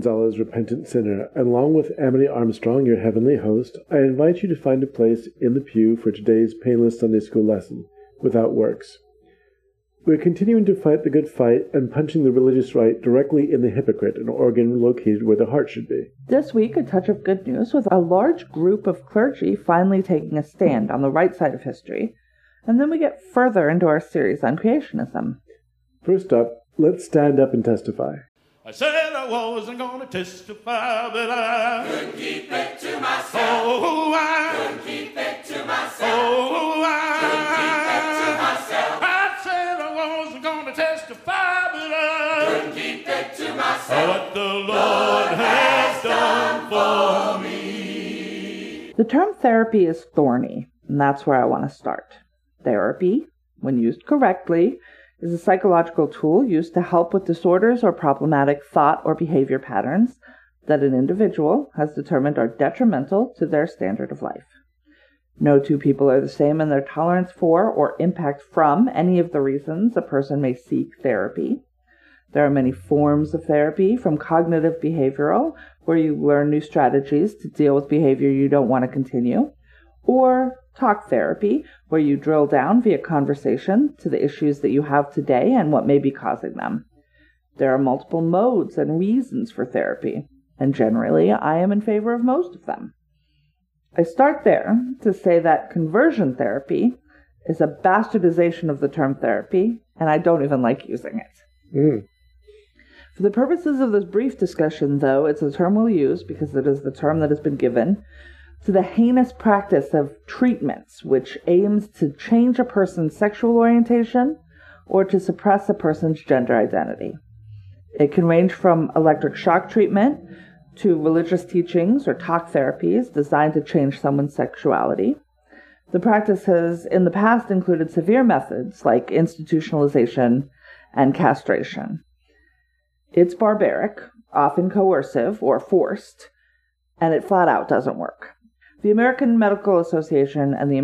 Gonzalez, repentant sinner, and along with Amity Armstrong, your heavenly host, I invite you to find a place in the pew for today's painless Sunday school lesson, Without Works. We're continuing to fight the good fight and punching the religious right directly in the hypocrite, an organ located where the heart should be. This week, a touch of good news with a large group of clergy finally taking a stand on the right side of history. And then we get further into our series on creationism. First up, let's stand up and testify. I said I wasn't gonna testify, but I couldn't keep it to myself. Oh, I couldn't keep it to myself. Oh, I couldn't keep it to myself. I said I wasn't gonna testify, but I couldn't keep it to myself. What the Lord, Lord has done for me. The term therapy is thorny, and that's where I want to start. Therapy, when used correctly, is a psychological tool used to help with disorders or problematic thought or behavior patterns that an individual has determined are detrimental to their standard of life. No two people are the same in their tolerance for or impact from any of the reasons a person may seek therapy. There are many forms of therapy, from cognitive behavioral, where you learn new strategies to deal with behavior you don't want to continue, or talk therapy, where you drill down via conversation to the issues that you have today and what may be causing them. There are multiple modes and reasons for therapy, and generally I am in favor of most of them. I start there to say that conversion therapy is a bastardization of the term therapy, and I don't even like using it. Mm. For the purposes of this brief discussion, though, it's a term we'll use because it is the term that has been given to the heinous practice of treatments which aims to change a person's sexual orientation or to suppress a person's gender identity. It can range from electric shock treatment to religious teachings or talk therapies designed to change someone's sexuality. The practice has in the past included severe methods like institutionalization and castration. It's barbaric, often coercive or forced, and it flat out doesn't work. The American Medical Association and the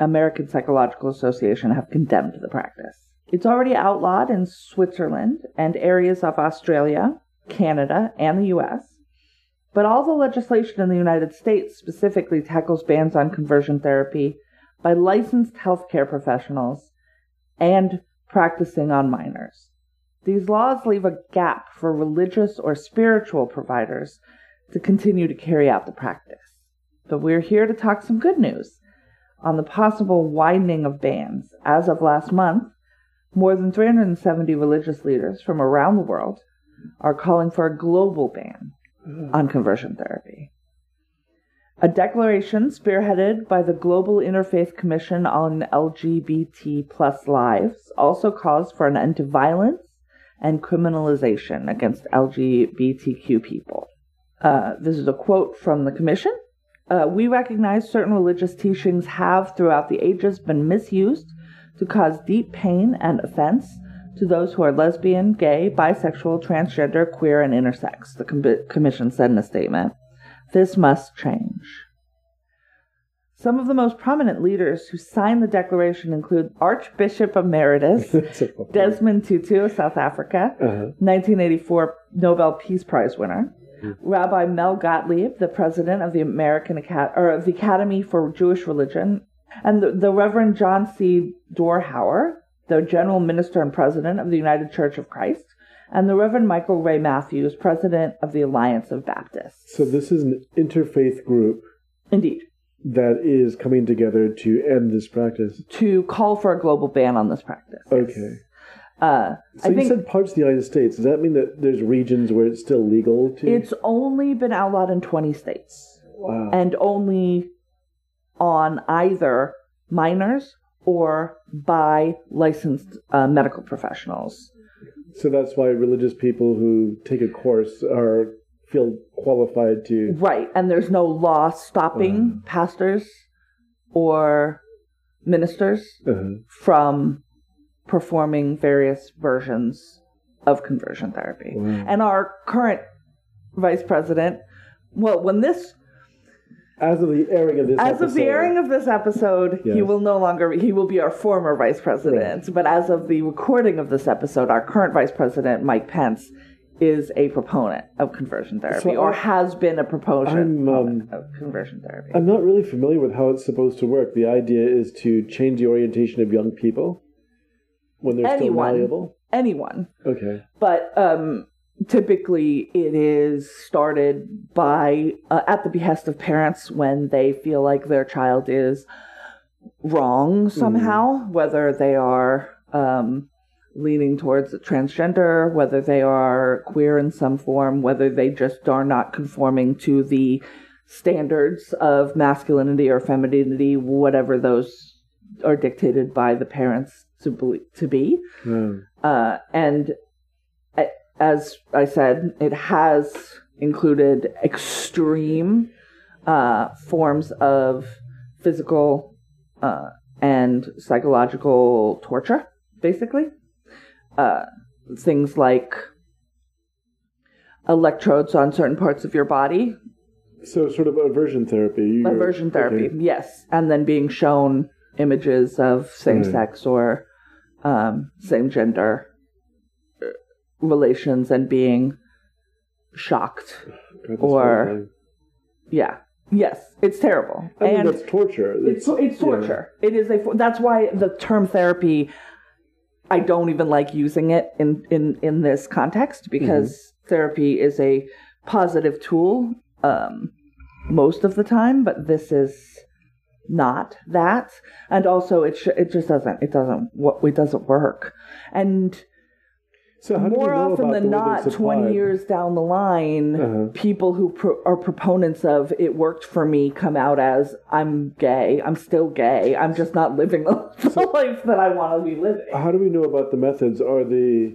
American Psychological Association have condemned the practice. It's already outlawed in Switzerland and areas of Australia, Canada, and the US. But all the legislation in the United States specifically tackles bans on conversion therapy by licensed healthcare professionals and practicing on minors. These laws leave a gap for religious or spiritual providers to continue to carry out the practice but we're here to talk some good news on the possible widening of bans. As of last month, more than 370 religious leaders from around the world are calling for a global ban on conversion therapy. A declaration spearheaded by the Global Interfaith Commission on LGBT plus lives also calls for an end to violence and criminalization against LGBTQ people. Uh, this is a quote from the commission. Uh, we recognize certain religious teachings have, throughout the ages, been misused to cause deep pain and offense to those who are lesbian, gay, bisexual, transgender, queer, and intersex, the com- Commission said in a statement. This must change. Some of the most prominent leaders who signed the declaration include Archbishop Emeritus Desmond Tutu of South Africa, uh-huh. 1984 Nobel Peace Prize winner, Rabbi Mel Gottlieb, the president of the American Acad- or the Academy for Jewish Religion, and the, the Reverend John C. Dorhauer, the general minister and president of the United Church of Christ, and the Reverend Michael-Ray Mathews, president of the Alliance of Baptists. So this is an interfaith group. Indeed. That is coming together to end this practice. To call for a global ban on this practice. Okay. Uh, so I you think said parts of the United States. Does that mean that there's regions where it's still legal to? It's only been outlawed in 20 states. Wow. And only on either minors or by licensed uh, medical professionals. So that's why religious people who take a course are feel qualified to right, and there's no law stopping uh pastors or ministers uh-huh. from performing various versions of conversion therapy. Wow. And our current vice president, well, when this as of the airing of this as episode, of the airing of this episode, yes. he will no longer he will be our former vice president. Right. But as of the recording of this episode, our current vice president, Mike Pence, is a proponent of conversion therapy So or I- has been a proponent um, of conversion therapy. I'm not really familiar with how it's supposed to work. The idea is to change the orientation of young people when they're still Anyone. malleable. Anyone. Okay. but um, typically it is started by uh, at the behest of parents when they feel like their child is wrong somehow, whether they are um, leaning towards transgender, whether they are queer in some form, whether they just are not conforming to the standards of masculinity or femininity, whatever those are dictated by the parents to be, to be. Um, Uh, and as I said, it has included extreme uh, forms of physical uh, and psychological torture, basically. Uh, things like electrodes on certain parts of your body, so sort of aversion therapy. Aversion therapy, okay. yes, and then being shown images of same sex or um, same gender uh, relations and being shocked. Or- Yeah, yes, it's terrible, I mean, and that's torture. it's it's yeah. torture. It is a. That's why the term therapy. I don't even like using it in in in this context because Mm-hmm. therapy is a positive tool um, most of the time, but this is not that. And also, it sh- it just doesn't it doesn't what it doesn't work. And So more often than the way they're not, 20 years down the line, Uh-huh. people who pro- are proponents of it worked for me come out as I'm gay. I'm still gay. I'm just not living the life that I want to be living. How do we know about the methods? Are the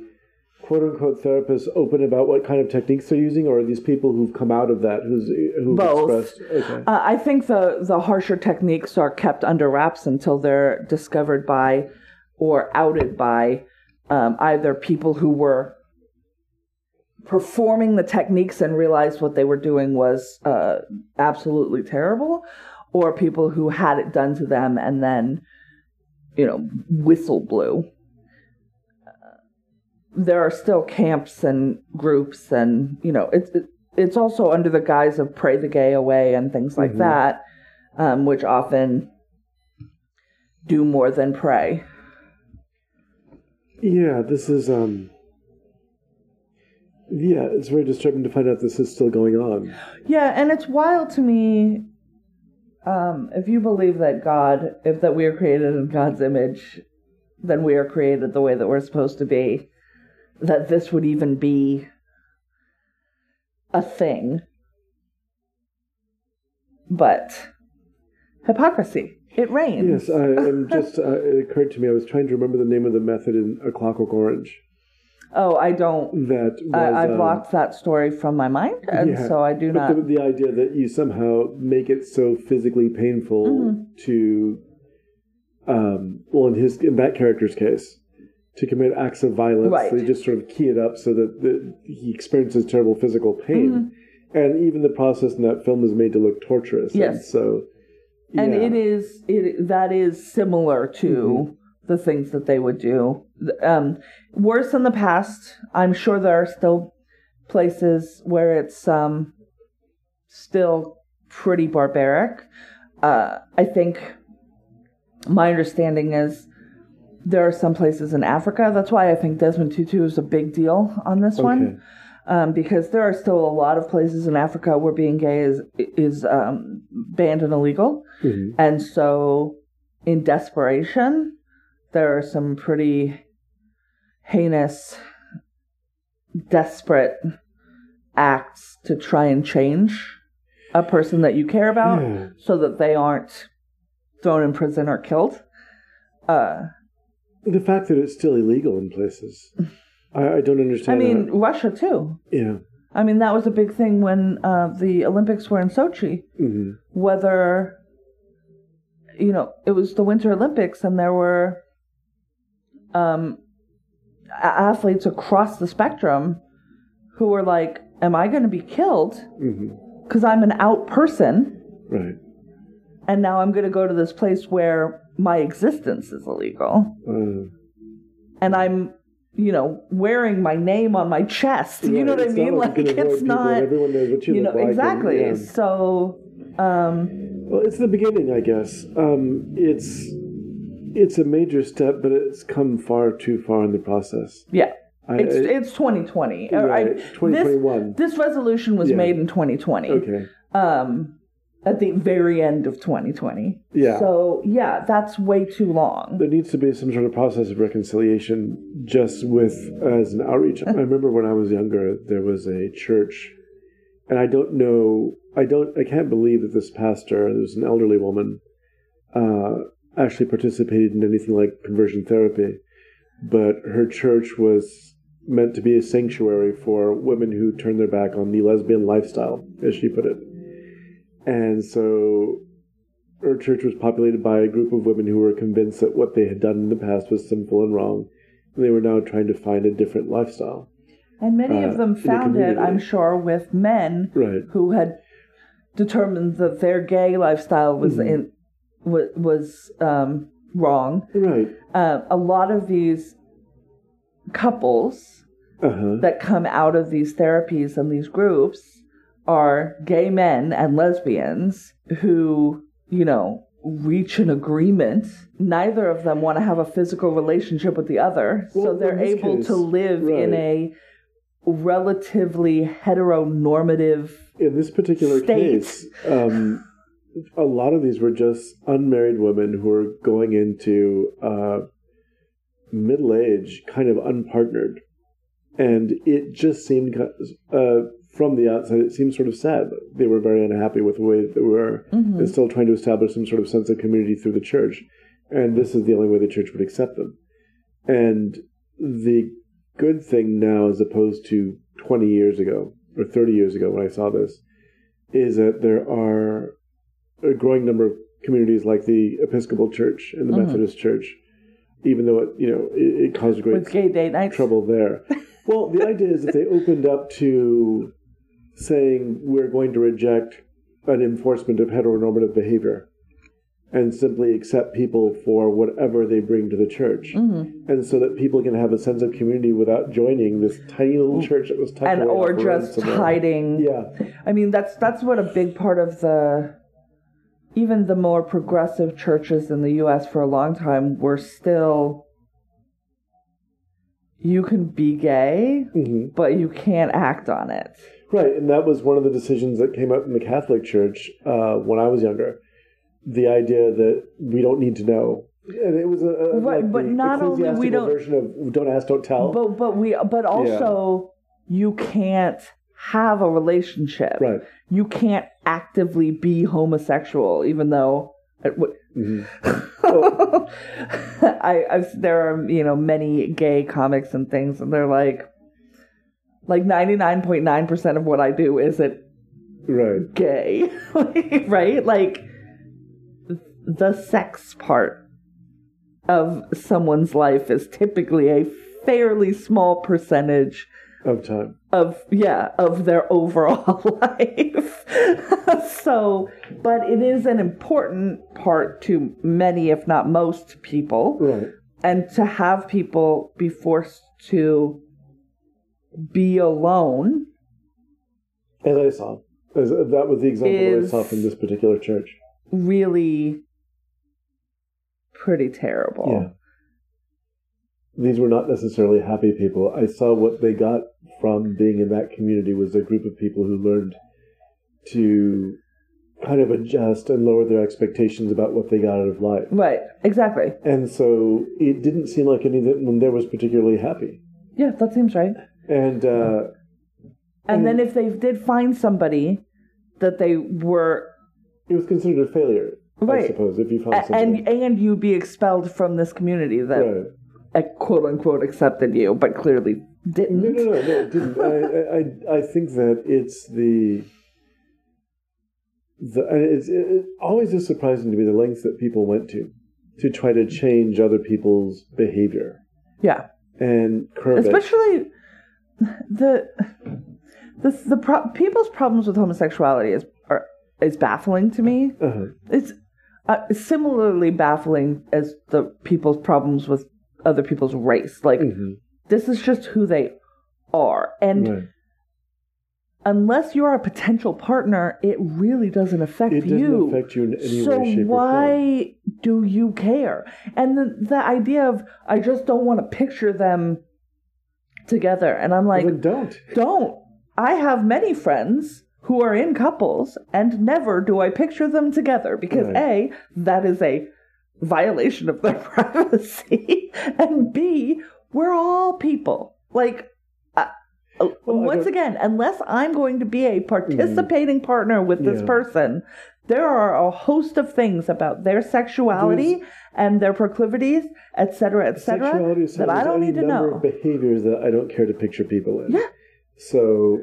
quote unquote therapists open about what kind of techniques they're using, or are these people who've come out of that who's who've expressed? Okay. Uh, I think the, the harsher techniques are kept under wraps until they're discovered by or outed by um, either people who were performing the techniques and realized what they were doing was uh, absolutely terrible, or people who had it done to them and then, you know, whistle blew. There are still camps and groups, and you know, it's it, it's also under the guise of pray the gay away and things like Mhm. that, um, which often do more than pray. Yeah, this is um. Yeah, it's very disturbing to find out this is still going on. Yeah, and it's wild to me. Um, if you believe that God, if that we are created in God's image, then we are created the way that we're supposed to be. That this would even be a thing. But hypocrisy. It reigns. Yes, I am just. Uh, it occurred to me. I was trying to remember the name of the method in A Clockwork Orange. oh, I don't. That was, I, I um, blocked that story from my mind, and yeah, so I do but not. The, the idea that you somehow make it so physically painful Mm-hmm. to, um, well, in his in that character's case, to commit acts of violence, Right. they just sort of key it up so that the, he experiences terrible physical pain, and even the process in that film is made to look torturous. And Mm-hmm. Yes. so. and it is it that is similar to Mm-hmm. the things that they would do um worse in the past i'm sure there are still places where it's um still pretty barbaric uh i think my understanding is there are some places in africa that's why i think desmond tutu is a big deal on this Okay. one um, because there are still a lot of places in Africa where being gay is is um, banned and illegal, Mhm. and so in desperation, there are some pretty heinous, desperate acts to try and change a person that you care about, Yeah. so that they aren't thrown in prison or killed. Uh, The fact that it's still illegal in places, I, I don't understand. I mean, that. Russia too. yeah. I mean, that was a big thing when uh, the Olympics were in Sochi. hmm Whether, you know, it was the Winter Olympics and there were um, athletes across the spectrum who were like, Am I going to be killed because I'm an out person Right. and now I'm going to go to this place where my existence is illegal Uh, and I'm you know, wearing my name on my chest. You know what I mean? Like avoid it's not Everyone knows what you, you know like. and, exactly. yeah. So um Well, it's the beginning, I guess. Um, it's it's a major step, but it's come far too far in the process. yeah. I, It's I- it's 2020. Or I- right, this- 2021. This, resolution was Yeah. made in 2020. okay. Um at the very end of 2020. Yeah. So, yeah, that's way too long. there needs to be some sort of process of reconciliation just with as an outreach. I remember when I was younger, there was a church, and I don't know, I don't, I can't believe that this pastor, there was an elderly woman, uh, actually participated in anything like conversion therapy, but her church was meant to be a sanctuary for women who turn their back on the lesbian lifestyle, as she put it. And so her church was populated by a group of women who were convinced that what they had done in the past was sinful and wrong. And they were now trying to find a different lifestyle. And many uh, of them the found it. I'm sure, with men Right. who had determined that their gay lifestyle was Mhm. in was, was um, wrong. Right. Uh, a lot of these couples Uh huh. that come out of these therapies and these groups are gay men and lesbians who, you know, reach an agreement. Neither of them want to have a physical relationship with the other, so they're able case, to live in a relatively heteronormative In this particular State. case, um, a lot of these were just unmarried women who were going into uh, middle age, kind of unpartnered. And it just seemed, uh, from the outside, it seems sort of sad. They were very unhappy with the way that they were Mhm. and still trying to establish some sort of sense of community through the church. And this is the only way the church would accept them. And the good thing now, as opposed to 20 years ago or 30 years ago when I saw this, is that there are a growing number of communities like the Episcopal Church and the Mhm. Methodist Church, even though it, you know, it, it caused great with gay nights. trouble there. Well, the idea is that they opened up to saying we're going to reject an enforcement of heteronormative behavior and simply accept people for whatever they bring to the church. Mhm. And so that people can have a sense of community without joining this tiny little church that was tucked And away or just hiding Yeah, I mean, that's that's what a big part of the even the more progressive churches in the U.S. for a long time were still. You can be gay, hmm but you can't act on it. Right. And that was one of the decisions that came up in the Catholic Church uh, when I was younger. The idea that we don't need to know. And it was a, a Right, like but not only we don't- version of "don't ask, don't tell." But but we but also you can't have a relationship. right. You can't actively be homosexual, even though. It, would- hmm I, I've there are you know many gay comics and things, and they're like, like ninety nine point nine percent of what I do isn't Right. gay, right? Like the sex part of someone's life is typically a fairly small percentage Of time. of yeah of their overall life so but it is an important part to many if not most people Right. and to have people be forced to be alone As I saw. As, uh, that was the example that I saw from this particular church. really pretty terrible Yeah. These were not necessarily happy people. I saw what they got from being in that community was a group of people who learned to kind of adjust and lower their expectations about what they got out of life. right exactly And so it didn't seem like any of them there was particularly happy. yeah that seems right And uh, and then if they did find somebody that they were it was considered a failure, I Right. suppose, if you found somebody. and and you'd be expelled from this community that right. quote unquote accepted you, but clearly didn't. No, no, no, no, didn't. I, I, I- I think that it's the the and it's it, it always is surprising to me the lengths that people went to to try to change other people's behavior Yeah, and curb it. especially the the the pro- people's problems with homosexuality is are, is baffling to me. Uh-huh. It's uh, similarly baffling as the people's problems with other people's race. Like Mhm. This is just who they are. And Right. unless you're a potential partner, it really doesn't affect It doesn't you. affect you in any so way, shape, or form. why do you care? And the, the idea of I just don't want to picture them together, and I'm like, Well, don't. don't. I have many friends who are in couples, and never do I picture them together because Right. a that is a violation of their privacy, and b we're all people. Like. uh, Well, once again, unless I'm going to be a participating partner with this Yeah. person, there are a host of things about their sexuality and their proclivities, etc., etc., that I don't need to know. of behaviors that I don't care to picture people in. Yeah. So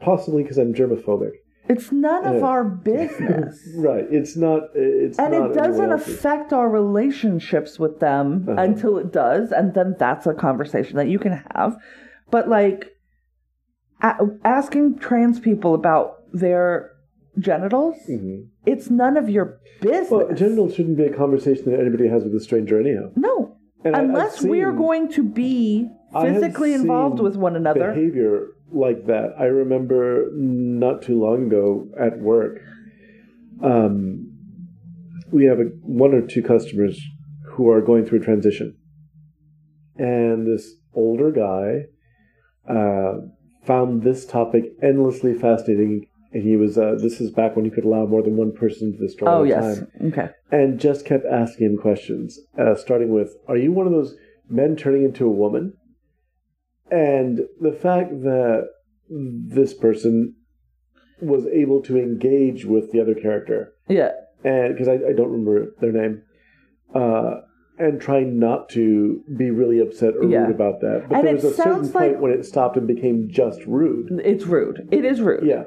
possibly because I'm germophobic. It's none of our business. Right. It's not. It's and not it doesn't affect our relationships with them Uh-huh. until it does, and then that's a conversation that you can have. But like a- asking trans people about their genitals, Mhm. it's none of your business. Well, genitals shouldn't be a conversation that anybody has with a stranger anyhow. no, And unless we are going to be physically involved with one another. Behavior like that. I remember not too long ago at work. Um, we have a, one or two customers who are going through a transition, and this older guy uh, found this topic endlessly fascinating. And he was. Uh, this is back when you could allow more than one person to the store oh at a yes, time okay. and just kept asking him questions, uh, starting with, "Are you one of those men turning into a woman?" And the fact that this person was able to engage with the other character, Yeah, and because I, I don't remember their name, uh, and try not to be really upset or Yeah. rude about that. But And there was a certain sounds point like- when it stopped and became just rude. it's rude. It is rude. Yeah.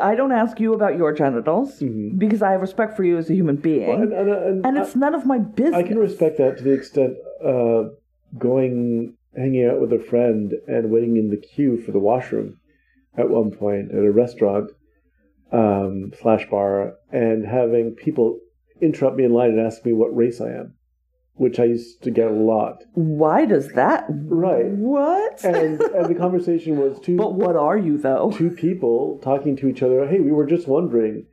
I don't ask you about your genitals because I have respect for you as a human being, Mm-hmm. Well, and, and, and, and it's none of my business. I can respect that to the extent uh, going hanging out with a friend and waiting in the queue for the washroom at one point at a restaurant um, slash bar and having people interrupt me in line and ask me what race I am, which I used to get a lot. Why does that? Right. What? And and the conversation was two but what are you though? two people talking to each other. Hey, we were just wondering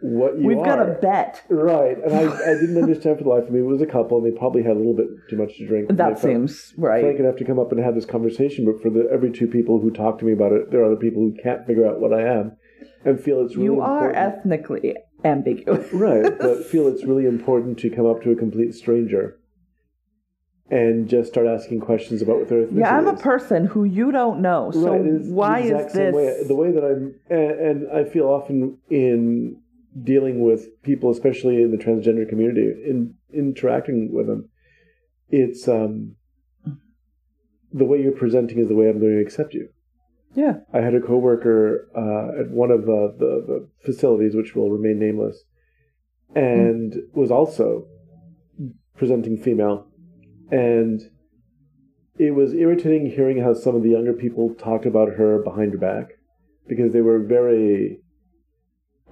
what you We've are. got a bet. Right, and I, I didn't understand for the life of me. It was a couple, and they probably had a little bit too much to drink. That seems right. frank enough to come up and have this conversation. But for the every two people who talk to me about it, there are other people who can't figure out what I am, and feel it's really you are important. ethnically ambiguous. right, but feel it's really important to come up to a complete stranger and just start asking questions about what their ethnicity Yeah, I'm a is. person who you don't know. So right, it's the why is this? way. the way that I'm, and, and I feel often in dealing with people, especially in the transgender community, in interacting with them, it's um, the way you're presenting is the way I'm going to accept you. Yeah. I had a coworker uh, at one of uh, the the facilities, which will remain nameless, and was also presenting female, and it was irritating hearing how some of the younger people talked about her behind her back, because they were very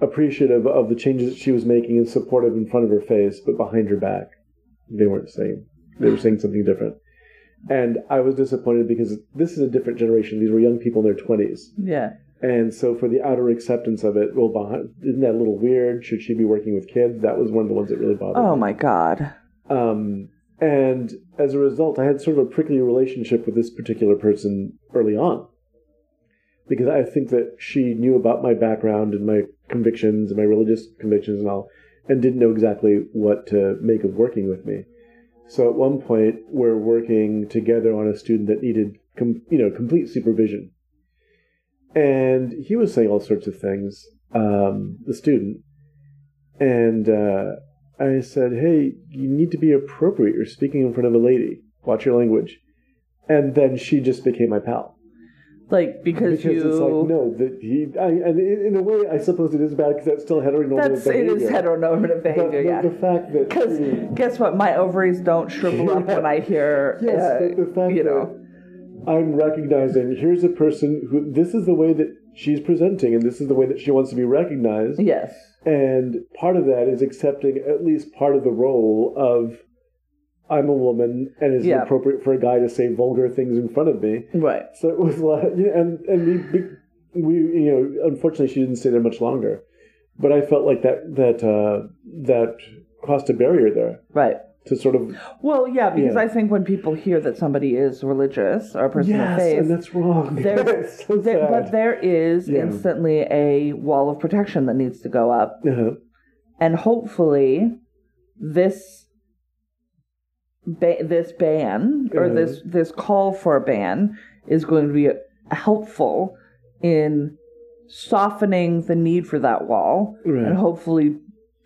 appreciative of the changes that she was making and supportive in front of her face, but behind her back, they weren't saying. They were saying something different. And I was disappointed because this is a different generation. These were young people in their 20s. Yeah. And so for the outer acceptance of it, well, behind, isn't that a little weird? Should she be working with kids? That was one of the ones that really bothered me. Oh my god. Um, and as a result, I had sort of a prickly relationship with this particular person early on. Because I think that she knew about my background and my convictions and my religious convictions and all, and didn't know exactly what to make of working with me. So at one point, we're working together on a student that needed, com- you know, complete supervision. And he was saying all sorts of things, um, the student. And uh, I said, hey, you need to be appropriate. You're speaking in front of a lady. Watch your language. And then she just became my pal. Like because, Because you it's like, no, that he, I, and in in a way, I suppose it is bad because that's still heteronormative that's it behavior. is heteronormative But behavior, the, yeah. the fact that Because guess what? My ovaries don't shrivel up when I hear, Yes, uh, but the fact you know, that I'm recognizing here's a person who this is the way that she's presenting, and this is the way that she wants to be recognized. yes, And part of that is accepting at least part of the role of I'm a woman and it's Yeah. appropriate for a guy to say vulgar things in front of me. Right. So it was like, yeah, and and we, we, you know, unfortunately, she didn't stay there much longer. But I felt like that that uh, that crossed a barrier there Right. to sort of Well, yeah, because Yeah. I think when people hear that somebody is religious or a person of yes, faith, and that's wrong. there, It's so there- but there is Yeah. instantly a wall of protection that needs to go up, Uh-huh. and hopefully, this ba- this ban or Mhm. this this call for a ban is going to be helpful in softening the need for that wall Right. and hopefully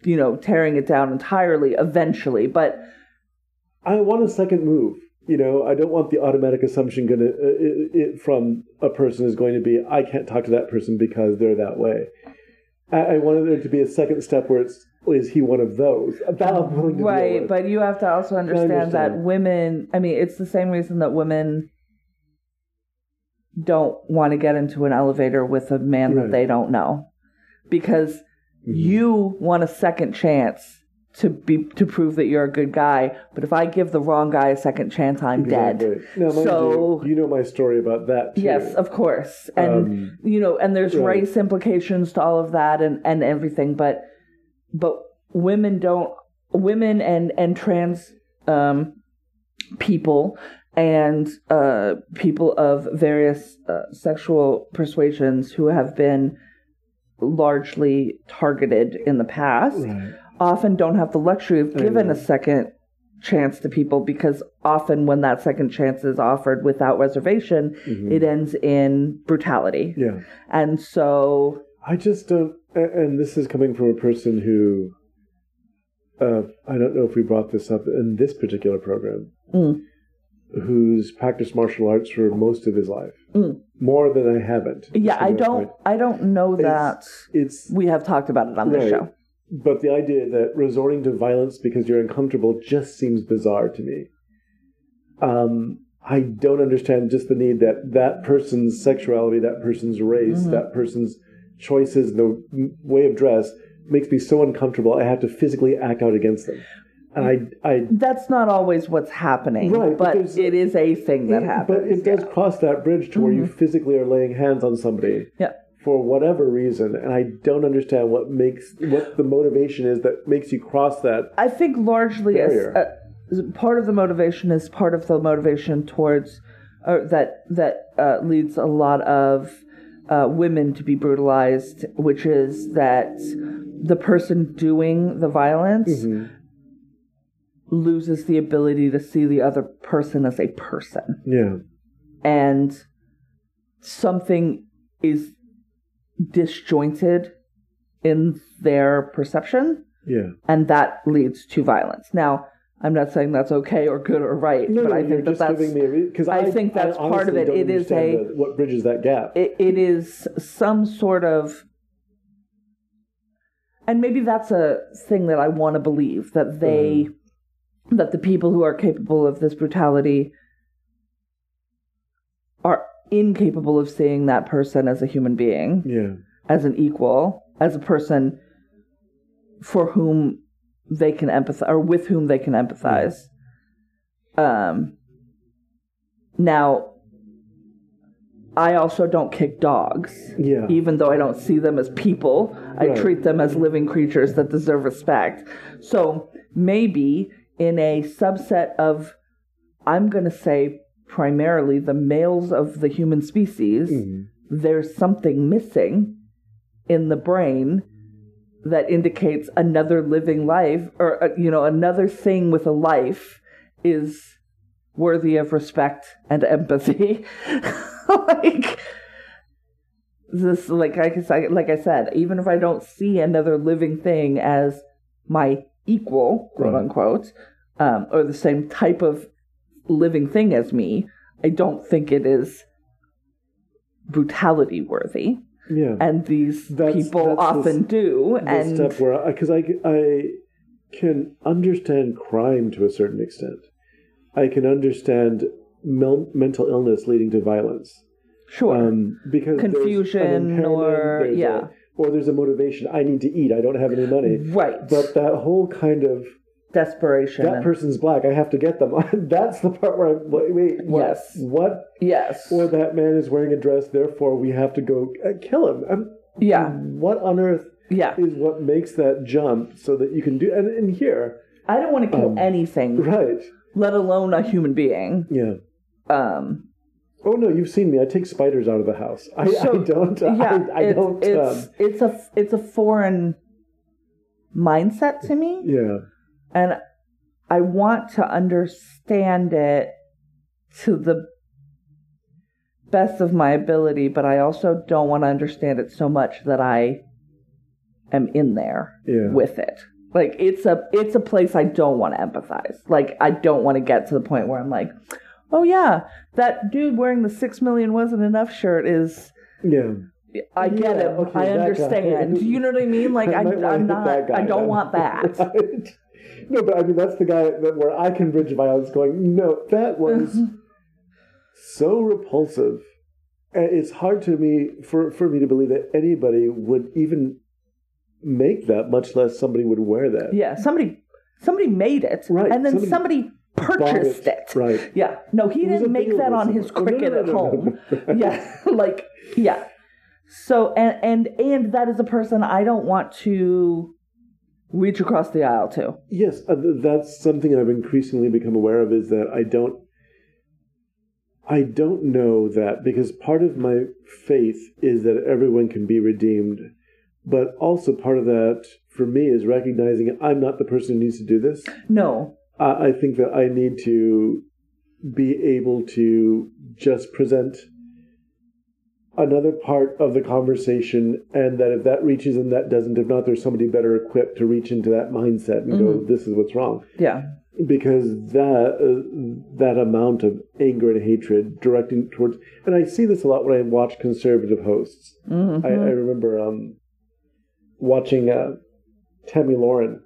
you know tearing it down entirely eventually but I want a second move. You know, I don't want the automatic assumption going to uh, it, it, from a person is going to be I can't talk to that person because they're that way. I, I wanted there to be a second step where it's is he one of those? That I'm willing to right but you have to also understand, that women i mean it's the same reason that women don't want to get into an elevator with a man that they don't know because Mm-hmm. you want a second chance to be to prove that you're a good guy but if i give the wrong guy a second chance i'm dead Now, So- you, you know my story about that too. Yes, of course, and Um, you know, and there's right. race implications to all of that, and and everything. But but women don't, women and and trans um, people and uh, people of various uh, sexual persuasions who have been largely targeted in the past Right. often don't have the luxury of giving know. a second chance to people because often when that second chance is offered without reservation, it ends in brutality. Mm-hmm. Yeah. And so, I just don't, and this is coming from a person who, uh, I don't know if we brought this up in this particular program, Mm. who's practiced martial arts for most of his life, Mm. more than I haven't. yeah, I don't, point. I don't know that It's, it's we have talked about it on this Right. show. But the idea that resorting to violence because you're uncomfortable just seems bizarre to me. Um, I don't understand just the need that that person's sexuality, that person's race, Mm-hmm. that person's choices, the way of dress makes me so uncomfortable. I have to physically act out against them, and I, I That's not always what's happening, Right, but it is a thing that happens. But it does cross that bridge to where you physically are laying hands on somebody Yeah. for whatever reason, and I don't understand what makes what the motivation is that makes you cross that. I think largely as, uh, part of the motivation is part of the motivation towards or that that uh, leads a lot of uh, women to be brutalized, which is that the person doing the violence loses the ability to see the other person as a person, Yeah, and something is disjointed in their perception yeah. and that leads to violence. Now, I'm not saying that's okay or good or right, No, but no, I you're think that just that's giving me because I think that's part of it. It is a- what bridges that gap. it, it is some sort of and maybe that's a thing that I want to believe that they mm-hmm. that the people who are capable of this brutality are incapable of seeing that person as a human being. yeah, as an equal, as a person for whom they can empathize or with whom they can empathize. Um now I also don't kick dogs. yeah. Even though I don't see them as people, I Right. treat them as living creatures that deserve respect. So maybe in a subset of, I'm going to say primarily the males of the human species, Mhm. there's something missing in the brain that indicates another living life or uh, you know another thing with a life is worthy of respect and empathy like this like I, I like I said even if I don't see another living thing as my equal quote Right. unquote um, or the same type of living thing as me I don't think it is brutality worthy yeah. and these That's- people that's often s- do the and step where because I, I can understand crime to a certain extent. I can understand mel- mental illness leading to violence. sure Um, because Confusion or- there's a- yeah. or there's a motivation. I need to eat. I don't have any money. right But that whole kind of desperation. that and- person's black. I have to get them. That's the part where I'm wait, what? Yes. What? yes. Or that man is wearing a dress, therefore we have to go uh, kill him. I'm, yeah. what on earth Yeah. is what makes that jump so that you can do? And, and here, I don't want to kill Um, anything, right? let alone a human being. Yeah. Um, Oh no, you've seen me. I take spiders out of the house. I, So, I don't. yeah, I, I it's, don't. It's um, it's a it's a foreign mindset to me, yeah. And I want to understand it to the best of my ability, but I also don't want to understand it so much that I am in there Yeah. with it. Like it's a it's a place I don't want to empathize. Like I don't want to get to the point where I'm like, oh yeah, that dude wearing the six million wasn't enough shirt is. Yeah. I get Yeah, it. okay, I understand. You know what I mean? Like I, I am not. I don't want that. Right. No, but I mean that's the guy that where I can bridge violence. Going, no, that was uh-huh. so repulsive. It's hard to me for for me to believe that anybody would even make that, much less somebody would wear that. Yeah, somebody somebody made it, Right, and then somebody somebody, purchased it. Right. Yeah, no, he didn't make that on his. Oh, no, cricket no, at no, no, home. no, no. yeah, like yeah. So and and and that is a person I don't want to reach across the aisle to. Yes, uh, th- that's something I've increasingly become aware of is that I don't I don't know that because part of my faith is that everyone can be redeemed, but also part of that for me is recognizing I'm not the person who needs to do this. No, I, I think that I need to be able to just present another part of the conversation and that if that reaches and that doesn't if not there's somebody better equipped to reach into that mindset and go this is what's wrong yeah, because that uh, that amount of anger and hatred directing towards and I see this a lot when I watch conservative hosts Mhm. I, I remember um watching uh, Tomi Lahren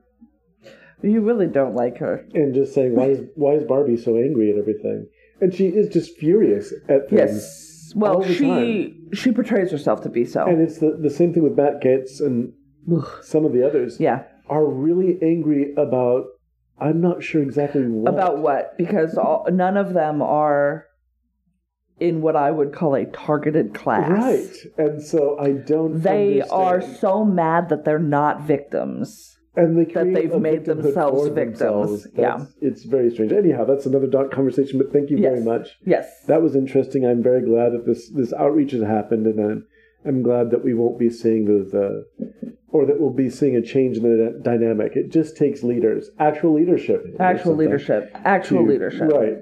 you really don't like her. and just saying why is why is Barbie so angry at everything? And she is just furious at things. Yes. Well, all the she she portrays herself to be so. And it's the, the same thing with Matt Gaetz and some of the others yeah. are really angry about I'm not sure exactly what. About what? Because all, none of them are in what I would call a targeted class. Right. And so I don't They understand. are so mad that they're not victims. And they that they've made themselves victims. themselves. Yeah. It's very strange. Anyhow, that's another dark conversation, but thank you very much. Yes. that was interesting. I'm very glad that this this outreach has happened, and I'm, I'm glad that we won't be seeing the, the or that we'll be seeing a change in the dynamic. It just takes leaders, actual leadership, Actual leadership. Actual to- leadership. right,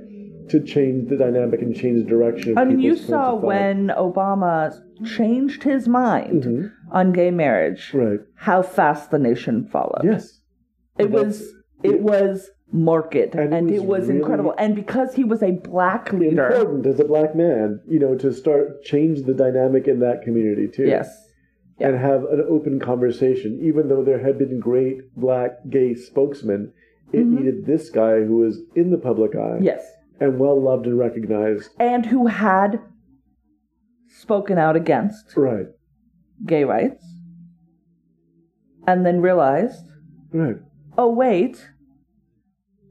to change the dynamic and change the direction. Of I mean, you saw points of thought. when Obama changed his mind Mhm. on gay marriage, right? how fast the nation followed. Yes, It That's- was it was market And and, it it was was really incredible. And because he was a black leader, important as a black man, you know, to start change the dynamic in that community too. yes, and have an open conversation. Even though there had been great black gay spokesmen, it needed this guy who was in the public eye yes, and well loved and recognized. and who had spoken out against Right, gay rights, and then realized, right. oh wait,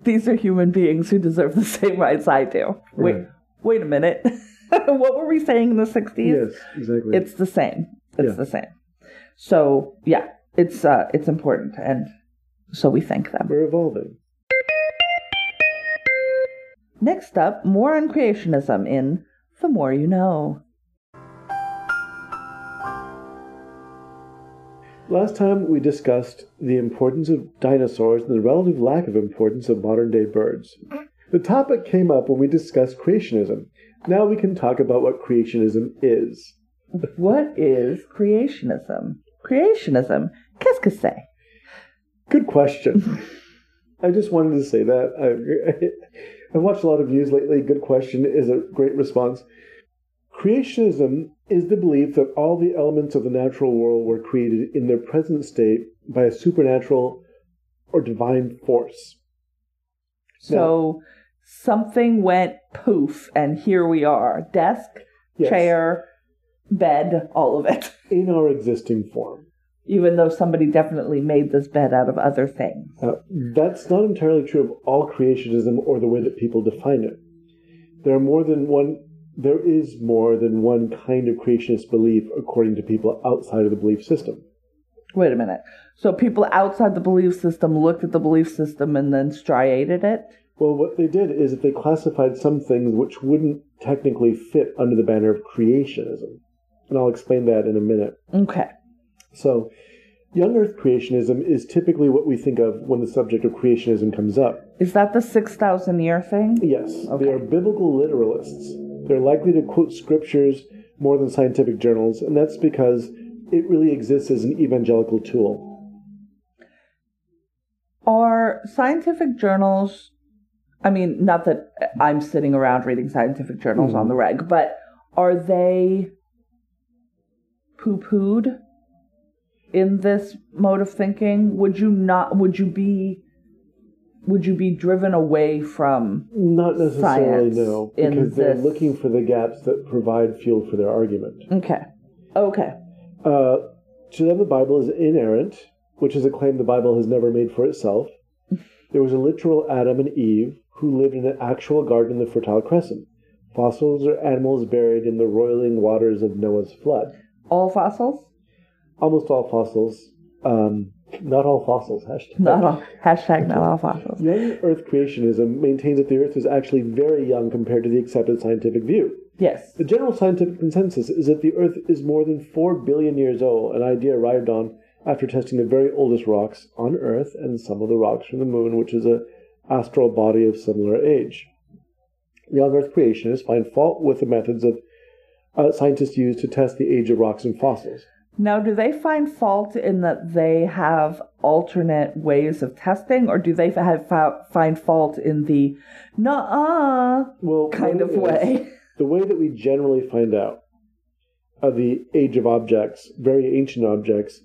these are human beings who deserve the same rights I do. Wait, Right. wait a minute. what were we saying in the '60s? Yes, exactly. It's the same. It's Yeah. the same. So yeah, it's uh, it's important, and so we thank them. We're evolving. Next up, more on creationism in The More You Know. Last time we discussed the importance of dinosaurs and the relative lack of importance of modern day birds. The topic came up when we discussed creationism. Now we can talk about what creationism is. What is creationism? Creationism, qu'est-ce que c'est? Good question. I just wanted to say that. I, I've watched a lot of news lately. Good question is a great response. Creationism is the belief that all the elements of the natural world were created in their present state by a supernatural or divine force. So something went poof, and here we are. Desk, Yes. chair, bed, all of it. In our existing form. Even though somebody definitely made this bed out of other things. Uh, that's not entirely true of all creationism or the way that people define it. There are more than one. There is more than one kind of creationist belief according to people outside of the belief system. Wait a minute. So people outside the belief system looked at the belief system and then striated it? Well, what they did is that they classified some things which wouldn't technically fit under the banner of creationism. And I'll explain that in a minute. Okay. So, young earth creationism is typically what we think of when the subject of creationism comes up. Is that the 6,000 year thing? Yes, Okay. they are biblical literalists. They're likely to quote scriptures more than scientific journals, and that's because it really exists as an evangelical tool. Are scientific journals, I mean, not that I'm sitting around reading scientific journals hmm. on the reg, but are they poo pooed in this mode of thinking? Would you not, would you be, would you be driven away from, Not necessarily, no, because they're this- looking for the gaps that provide fuel for their argument. okay, okay, Uh, to them, the Bible is inerrant, which is a claim the Bible has never made for itself. There was a literal Adam and Eve who lived in an actual garden in the Fertile Crescent. Fossils are animals buried in the roiling waters of Noah's flood. all fossils? Almost all fossils, um, not all fossils, hashtag. Not all, hashtag not all fossils. Young Earth creationism maintains that the Earth is actually very young compared to the accepted scientific view. Yes. The general scientific consensus is that the Earth is more than 4 billion years old, an idea arrived on after testing the very oldest rocks on Earth and some of the rocks from the Moon, which is a astral body of similar age. Young Earth creationists find fault with the methods of uh, scientists use to test the age of rocks and fossils. Now, do they find fault in that they have alternate ways of testing, or do they have find fault in the "nah" Well, kind of way? The way that we generally find out of the age of objects, very ancient objects,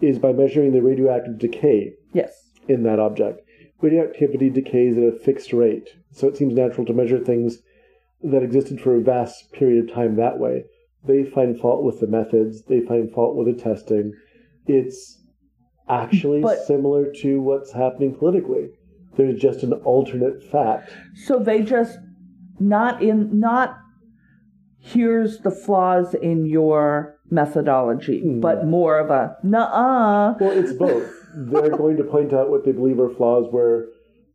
is by measuring the radioactive decay Yes. in that object. Radioactivity decays at a fixed rate, so it seems natural to measure things that existed for a vast period of time that way. They find fault with the methods, they find fault with the testing. It's actually But- similar to what's happening politically. There's just an alternate fact. So they just not in not here's the flaws in your methodology, Hmm. but more of a nah. Well, it's both. They're going to point out what they believe are flaws where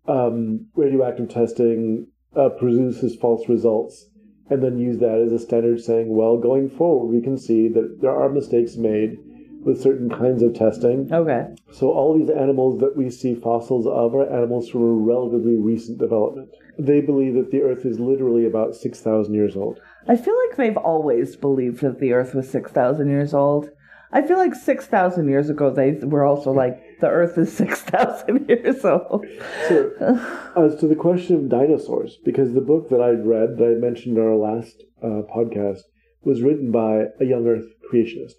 um, radioactive testing uh, produces false results, and then use that as a standard saying, well, going forward, we can see that there are mistakes made with certain kinds of testing. Okay. So, all these animals that we see fossils of are animals from a relatively recent development. They believe that the Earth is literally about 6,000 years old. I feel like they've always believed that the Earth was six thousand years old. I feel like six thousand years ago they were also like the Earth is six thousand years old. So, as to the question of dinosaurs, because the book that I'd read that I mentioned in our last uh, podcast was written by a young Earth creationist.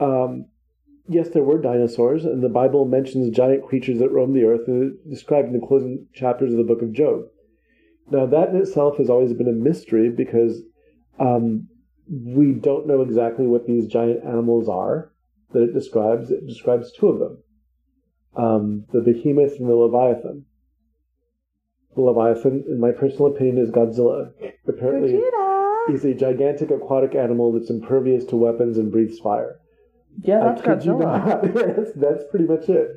Um, yes, there were dinosaurs, and the Bible mentions giant creatures that roamed the earth, uh, described in the closing chapters of the book of Job. Now, that in itself has always been a mystery because um, we don't know exactly what these giant animals are that it describes. It describes two of them um, the behemoth and the leviathan. The leviathan, in my personal opinion, is Godzilla. Apparently, Vegeta. he's a gigantic aquatic animal that's impervious to weapons and breathes fire. Yeah, that's Godzilla. that's, that's pretty much it.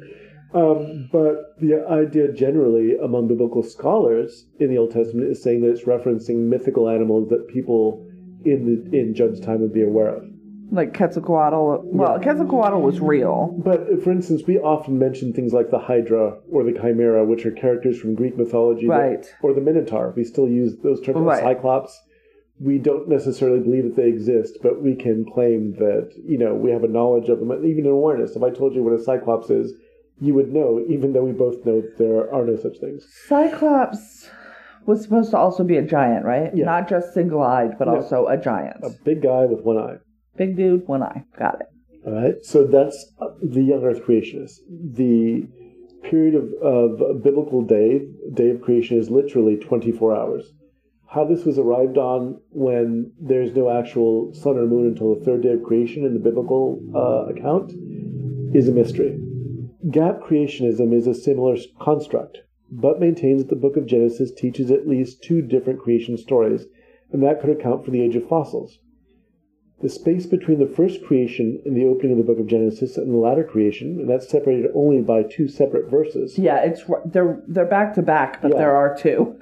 Um, but the idea generally among biblical scholars in the Old Testament is saying that it's referencing mythical animals that people in the, in Job's time would be aware of. Like Quetzalcoatl. Well, Quetzalcoatl was real. But uh, for instance, we often mention things like the Hydra or the Chimera, which are characters from Greek mythology, that- Right. or the Minotaur. We still use those terms. Right. Cyclops. We don't necessarily believe that they exist, but we can claim that you know we have a knowledge of them, even an awareness. If I told you what a Cyclops is, you would know, even though we both know that there are no such things. Cyclops was supposed to also be a giant, right? Yeah. Not just single eyed, but also a giant. A big guy with one eye. Big dude, one eye. Got it. All right, so that's uh, the young Earth creationists. The period of, of biblical day, day of creation, is literally 24 hours. How this was arrived on when there's no actual sun or moon until the third day of creation in the biblical uh, account is a mystery. Gap creationism is a similar construct, but maintains that the book of Genesis teaches at least two different creation stories, and that could account for the age of fossils. The space between the first creation in the opening of the book of Genesis and the latter creation, and that's separated only by two separate verses. Yeah, it's they're they're back to back, but Yeah. there are two.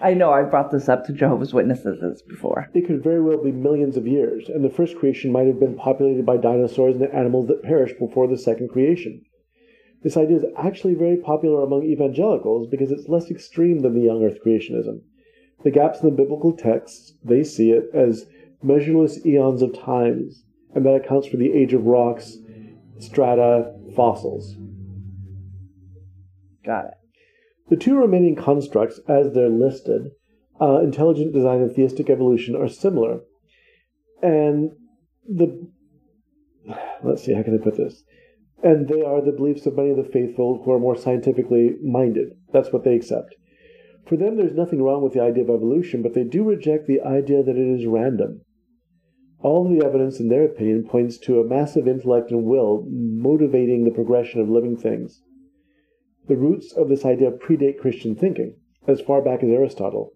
I know I brought this up to Jehovah's Witnesses before. It could very well be millions of years, and the first creation might have been populated by dinosaurs and animals that perished before the second creation. This idea is actually very popular among evangelicals because it's less extreme than the young earth creationism. The gaps in the biblical texts, they see it as measureless eons of times, and that accounts for the age of rocks, strata, fossils. Got it. The two remaining constructs, as they're listed, uh, intelligent design and theistic evolution, are similar. And the. Let's see, how can I put this? And they are the beliefs of many of the faithful who are more scientifically minded. That's what they accept. For them, there's nothing wrong with the idea of evolution, but they do reject the idea that it is random. All the evidence, in their opinion, points to a massive intellect and will motivating the progression of living things. The roots of this idea predate Christian thinking, as far back as Aristotle.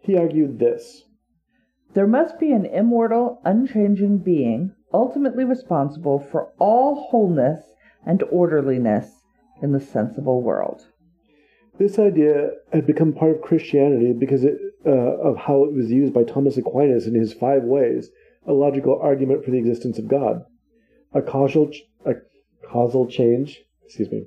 He argued this There must be an immortal, unchanging being, ultimately responsible for all wholeness and orderliness in the sensible world. This idea had become part of Christianity because it, uh, of how it was used by Thomas Aquinas in his five ways, a logical argument for the existence of God. A causal, ch- a causal change, excuse me,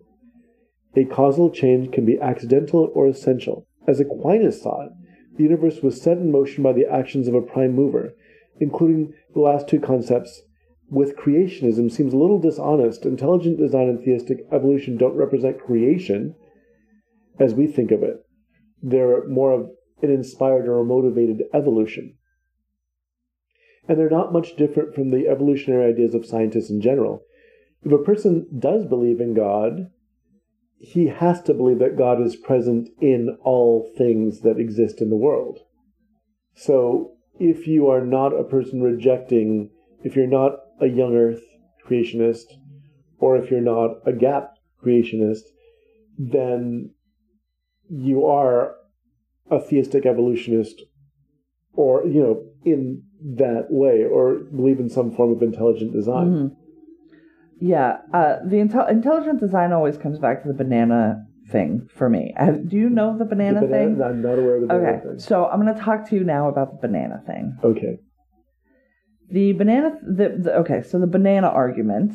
a causal change can be accidental or essential. As Aquinas saw it, the universe was set in motion by the actions of a prime mover, including the last two concepts. With creationism seems a little dishonest. Intelligent design and theistic evolution don't represent creation as we think of it. They're more of an inspired or motivated evolution. And they're not much different from the evolutionary ideas of scientists in general. If a person does believe in God, he has to believe that God is present in all things that exist in the world. So if you are not a person rejecting, if you're not a young earth creationist, or if you're not a gap creationist, then you are a theistic evolutionist or you know in that way or believe in some form of intelligent design Mhm. Yeah, uh, the intel- intelligent design always comes back to the banana thing for me. Have, do you know the banana, the banana, thing? i'm not aware of the banana Okay, thing so I'm going to talk to you now about the banana thing. okay The banana, the, the okay, so the banana argument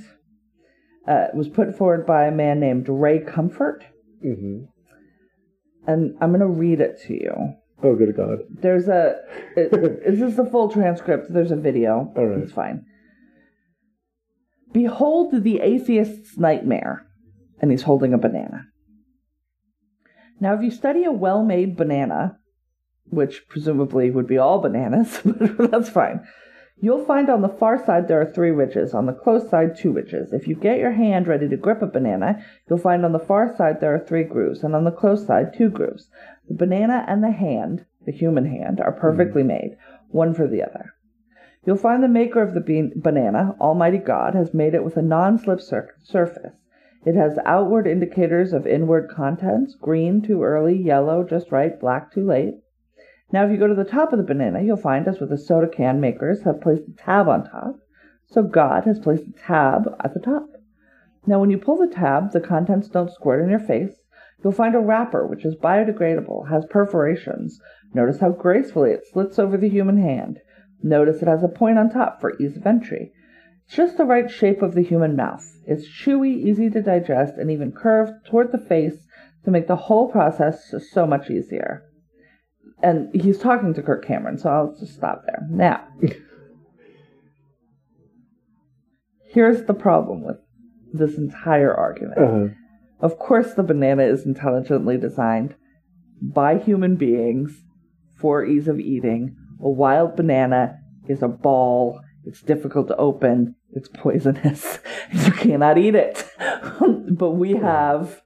uh, was put forward by a man named Ray Comfort, hmm and I'm going to read it to you. Oh good god There's a, it, this the full transcript. There's a video. All right. It's fine. Behold the atheist's nightmare. And he's holding a banana. Now, if you study a well made banana, which presumably would be all bananas, but that's fine, you'll find on the far side there are three ridges, on the close side, two ridges. If you get your hand ready to grip a banana, you'll find on the far side there are three grooves, and on the close side, two grooves. The banana and the hand, the human hand, are perfectly mm. made, one for the other. You'll find the maker of the bean- banana, Almighty God, has made it with a non slip sur- surface. It has outward indicators of inward contents green too early, yellow just right, black too late. Now, if you go to the top of the banana, you'll find, as with the soda can makers, have placed a tab on top. So God has placed a tab at the top. Now, when you pull the tab, the contents don't squirt in your face. You'll find a wrapper, which is biodegradable, has perforations. Notice how gracefully it slits over the human hand. Notice it has a point on top for ease of entry. It's just the right shape of the human mouth. It's chewy, easy to digest, and even curved toward the face to make the whole process so much easier. And he's talking to Kirk Cameron, so I'll just stop there. Now, here's the problem with this entire argument. uh-huh. Of course, the banana is intelligently designed by human beings for ease of eating. A wild banana is a ball. It's difficult to open. It's poisonous. You cannot eat it. but we have,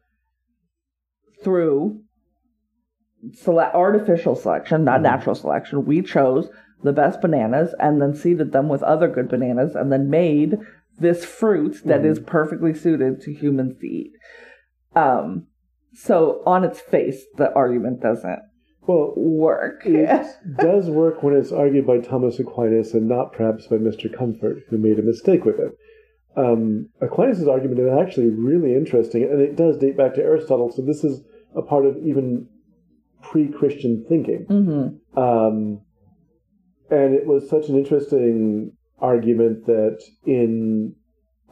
through sele- artificial selection, not mm-hmm. natural selection, we chose the best bananas and then seeded them with other good bananas and then made this fruit that mm-hmm. is perfectly suited to humans to eat. Um, so on its face, the argument doesn't Well, work. it does work when it's argued by Thomas Aquinas and not perhaps by Mr. Comfort, who made a mistake with it. Um, Aquinas' argument is actually really interesting, and it does date back to Aristotle, so this is a part of even pre Christian thinking. hmm Um, and it was such an interesting argument that in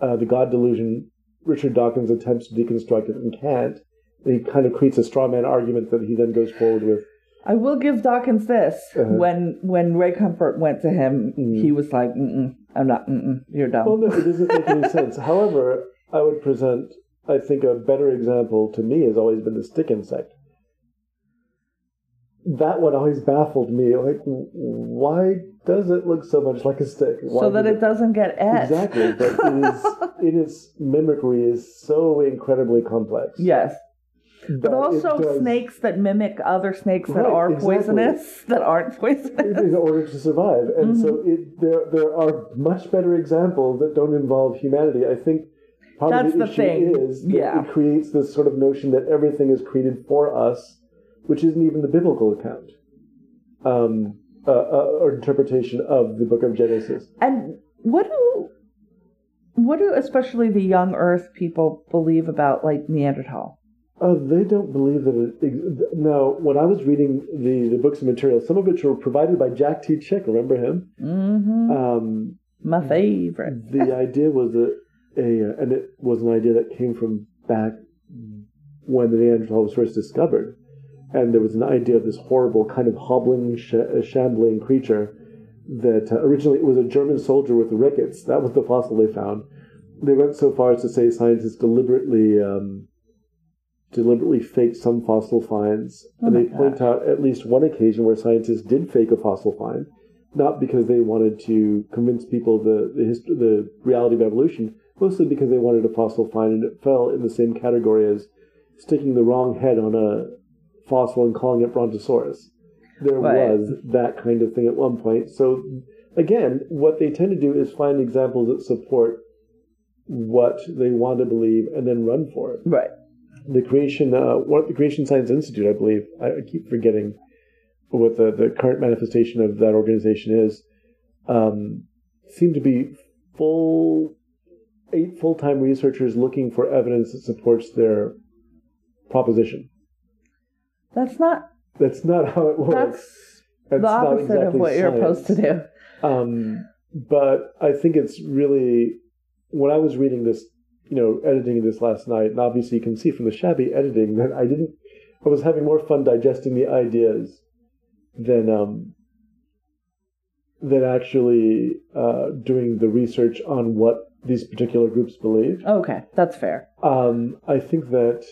uh, The God Delusion, Richard Dawkins attempts to deconstruct it and can't. And he kind of creates a straw man argument that he then goes forward with. I will give Dawkins this. Uh-huh. When when Ray Comfort went to him, Mm. he was like, Mm-mm, "I'm not. Mm-mm, you're dumb." Well, no, it doesn't make any sense. However, I would present, I think, a better example to me has always been the stick insect. That one always baffled me. Like, why does it look so much like a stick? Why so that does it doesn't get etched. Exactly, but it is in its mimicry is so incredibly complex. Yes. that But also does- snakes that mimic other snakes that Right, are exactly. poisonous that aren't poisonous. in order to survive, and so Mm-hmm. it there there are much better examples that don't involve humanity. I think part That's of the, the issue thing, is that yeah. it creates this sort of notion that everything is created for us, which isn't even the biblical account. Um, uh, uh, or interpretation of the Book of Genesis. And what do what do especially the young Earth people believe about like Neanderthal? Uh, they don't believe that it. Ex- now, when I was reading the, the books and materials, some of which were provided by Jack T. Chick, remember him? hmm Um, My favorite. the idea was that a, uh, and it was an idea that came from back when the Neanderthal was first discovered, and there was an idea of this horrible kind of hobbling, sh- uh, shambling creature that uh, originally it was a German soldier with rickets. That was the fossil they found. They went so far as to say scientists deliberately um, deliberately faked some fossil finds, Oh and they point out at least one occasion where scientists did fake a fossil find, not because they wanted to convince people the the, hist- the reality of evolution, mostly because they wanted a fossil find, and it fell in the same category as sticking the wrong head on a fossil and calling it Brontosaurus. There Right. was that kind of thing at one point. So again, what they tend to do is find examples that support what they want to believe and then run for it Right. the creation uh, what the creation science institute i believe i, keep forgetting what the, the current manifestation of that organization is um, seem to be full eight full-time researchers looking for evidence that supports their proposition That's not that's not how it works that's That's the not opposite of exactly what you're supposed to do. Um, but I think it's really when I was reading this, you know, editing this last night, and obviously you can see from the shabby editing that I didn't. I was having more fun digesting the ideas than um, than actually uh, doing the research on what these particular groups believe. Okay, that's fair. Um, I think that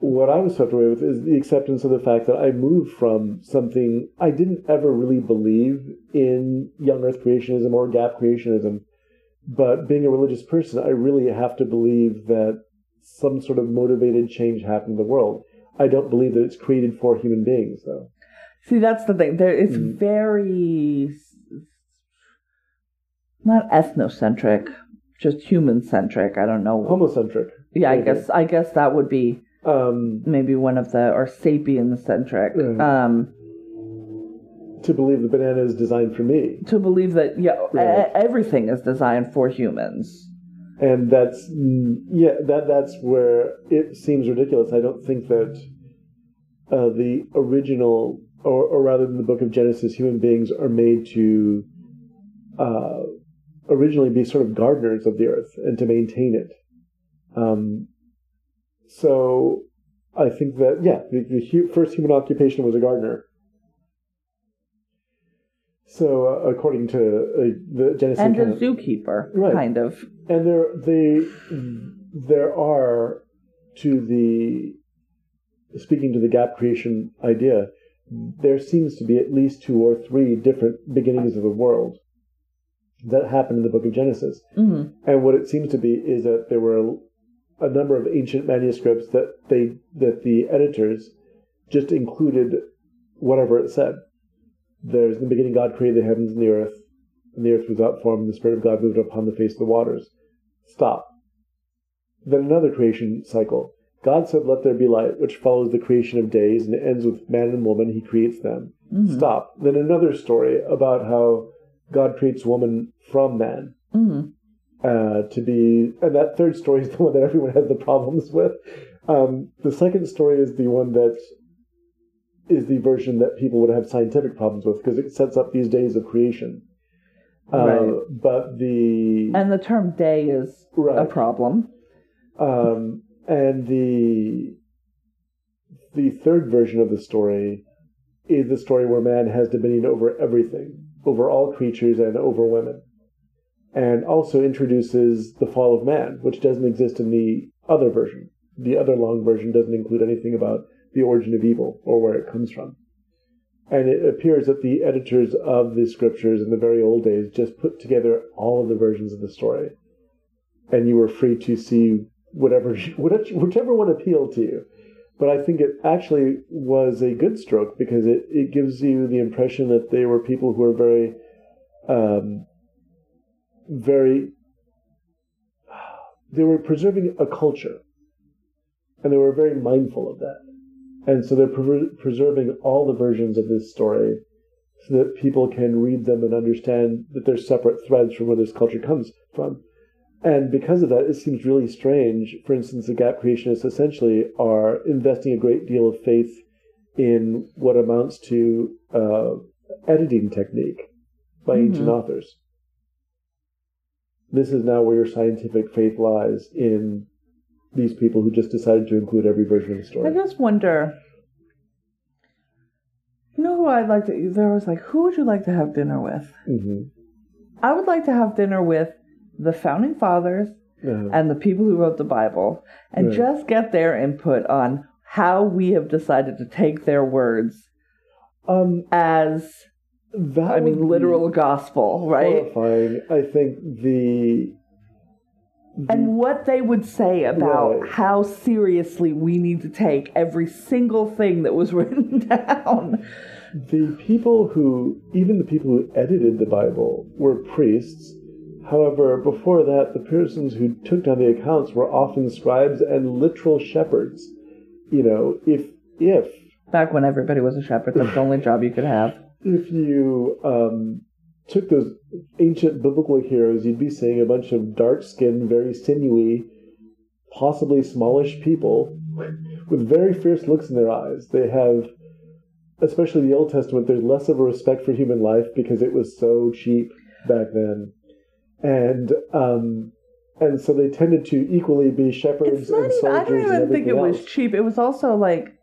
what I was swept away with is the acceptance of the fact that I moved from something I didn't ever really believe in young earth creationism or gap creationism. But being a religious person, I really have to believe that some sort of motivated change happened in the world. I don't believe that it's created for human beings, though. See, that's the thing. There, it's Mm. very not ethnocentric, just human centric. I don't know. Homocentric. yeah, I guess I guess that would be Um, maybe one of the or sapien centric. Um, to believe the banana is designed for me. to believe that yeah, Right. everything is designed for humans. and that's yeah that that's where it seems ridiculous i don't think that uh, the original or, or rather than the book of genesis human beings are made to uh, originally be sort of gardeners of the earth and to maintain it um, so i think that yeah the, the hu- first human occupation was a gardener so uh, according to uh, the genesis And a zookeeper, Right. kind of. and there they there are to the speaking to the gap creation idea there seems to be at least two or three different beginnings of the world that happened in the book of genesis hmm and what it seems to be is that there were a number of ancient manuscripts that they that the editors just included whatever it said there's in the beginning god created the heavens and the earth and the earth was without form, and the Spirit of God moved upon the face of the waters. Stop. Then another creation cycle. God said, Let there be light, which follows the creation of days, and it ends with man and woman. He creates them. Stop. Then another story about how God creates woman from man Mm-hmm. Uh, to be, and that third story is the one that everyone has the problems with. Um, the second story is the one that is the version that people would have scientific problems with because it sets up these days of creation. Uh, Right. But the And the term day is a problem. um, and the the third version of the story is the story where man has dominion over everything, over all creatures and over women, and also introduces the fall of man, which doesn't exist in the other version. The other long version doesn't include anything about the origin of evil or where it comes from. And it appears that the editors of the scriptures in the very old days just put together all of the versions of the story and you were free to see whatever whichever one appealed to you. But I think it actually was a good stroke because it, it gives you the impression that they were people who were very, um, very, they were preserving a culture, and they were very mindful of that. And so they're prever- preserving all the versions of this story so that people can read them and understand that they're separate threads from where this culture comes from. And because of that, it seems really strange. For instance, the gap creationists essentially are investing a great deal of faith in what amounts to uh, editing technique by ancient authors. This is now where your scientific faith lies in these people who just decided to include every version of the story. I just wonder. You know who I'd like to? There was like, who would you like to have dinner with? hmm I would like to have dinner with the founding fathers Uh, and the people who wrote the Bible, and Right. just get their input on how we have decided to take their words um, as, that I mean, literal gospel, right? Horrifying. I think the And what they would say about Right. how seriously we need to take every single thing that was written down. The people who, even the people who edited the Bible, were priests. However, before that, the persons who took down the accounts were often scribes and literal shepherds. You know, if if Back when everybody was a shepherd, that's the only job you could have. If you um, took those ancient biblical heroes, you'd be seeing a bunch of dark-skinned, very sinewy, possibly smallish people with very fierce looks in their eyes. They have, especially the Old Testament, there's less of a respect for human life because it was so cheap back then, and um, and so they tended to equally be shepherds and even, soldiers I don't even think it everything was cheap. It was also like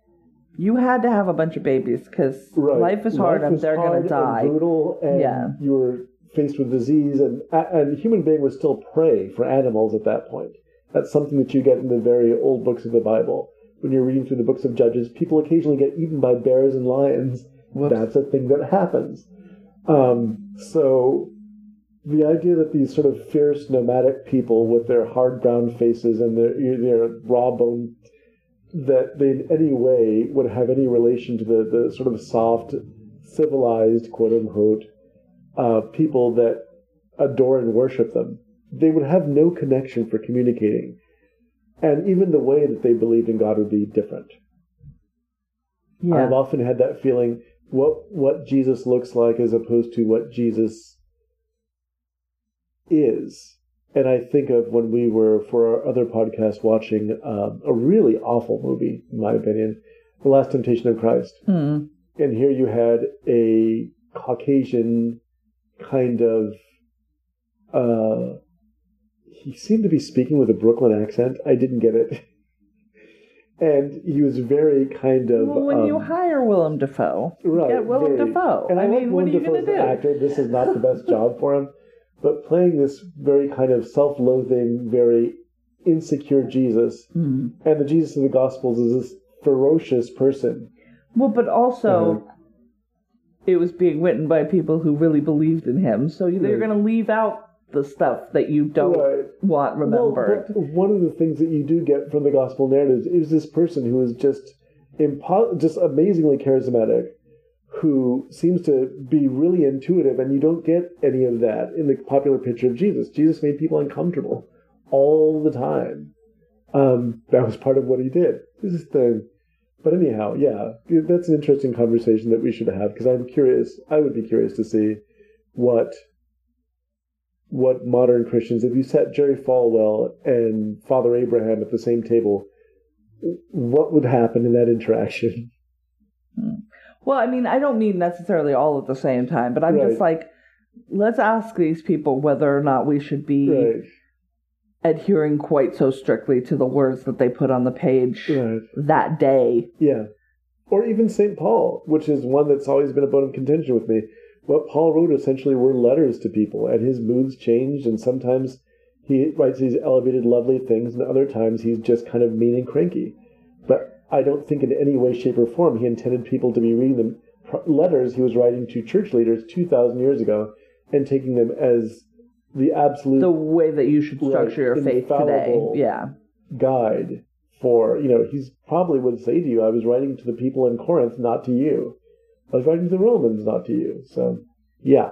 you had to have a bunch of babies because Right. life is hard Life and they're going to and die. brutal, and Yeah. you were faced with disease, and and human being was still prey for animals at that point. That's something that you get in the very old books of the Bible. When you're reading through the books of Judges, people occasionally get eaten by bears and lions. Whoops. That's a thing that happens. Um, so the idea that these sort of fierce nomadic people with their hard brown faces and their their raw bone that they in any way would have any relation to the, the sort of soft, civilized, quote unquote, uh, people that adore and worship them. They would have no connection for communicating. And even the way that they believed in God would be different. Yeah. I've often had that feeling what what Jesus looks like as opposed to what Jesus is. And I think of when we were for our other podcast watching um, a really awful movie, in my opinion, The Last Temptation of Christ. Hmm. And here you had a Caucasian kind of uh he seemed to be speaking with a Brooklyn accent. I didn't get it. And he was very kind of Well, when you um, hire Willem Dafoe, Right, get Willem very. Dafoe. And I, I mean, what are you Willem going to do? actor. This is not the best job for him, but playing this very kind of self-loathing, very insecure Jesus, Hmm. and the Jesus of the Gospels is this ferocious person. Well, but also, Uh-huh. it was being written by people who really believed in him. So they're Right. going to leave out the stuff that you don't Right. want remembered. Well, one of the things that you do get from the gospel narratives is this person who is just impo- just amazingly charismatic, who seems to be really intuitive, and you don't get any of that in the popular picture of Jesus. Jesus made people uncomfortable all the time. Um, that was part of what he did. This is the but anyhow, yeah, that's an interesting conversation that we should have because I'm curious. I would be curious to see what what modern Christians, if you set Jerry Falwell and Father Abraham at the same table, what would happen in that interaction? Well, I mean, I don't mean necessarily all at the same time, but I'm Right. just like, let's ask these people whether or not we should be Right, adhering quite so strictly to the words that they put on the page right, that day. yeah. Or even St. Paul, which is one that's always been a bone of contention with me. What Paul wrote essentially were letters to people, and his moods changed, and sometimes he writes these elevated, lovely things, and other times he's just kind of mean and cranky. But I don't think in any way, shape, or form he intended people to be reading the letters he was writing to church leaders 2,000 years ago and taking them as the absolute The way that you should Right, structure your faith today. Yeah. guide for, you know, he's probably would say to you, I was writing to the people in Corinth, not to you. I was writing to the Romans, not to you. So, yeah.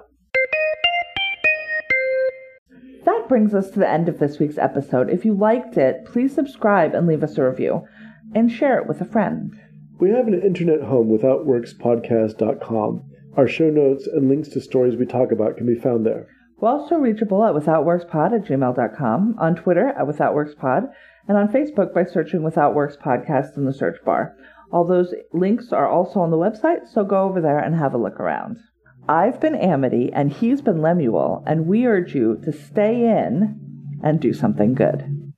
That brings us to the end of this week's episode. If you liked it, please subscribe and leave us a review and share it with a friend. We have an internet home, withoutworkspodcast.com. Our show notes and links to stories we talk about can be found there. We're also reachable at withoutworkspod at gmail.com, on Twitter at withoutworkspod, and on Facebook by searching Without Works Podcast in the search bar. All those links are also on the website, so go over there and have a look around. I've been Amity, and he's been Lemuel, and we urge you to stay in and do something good.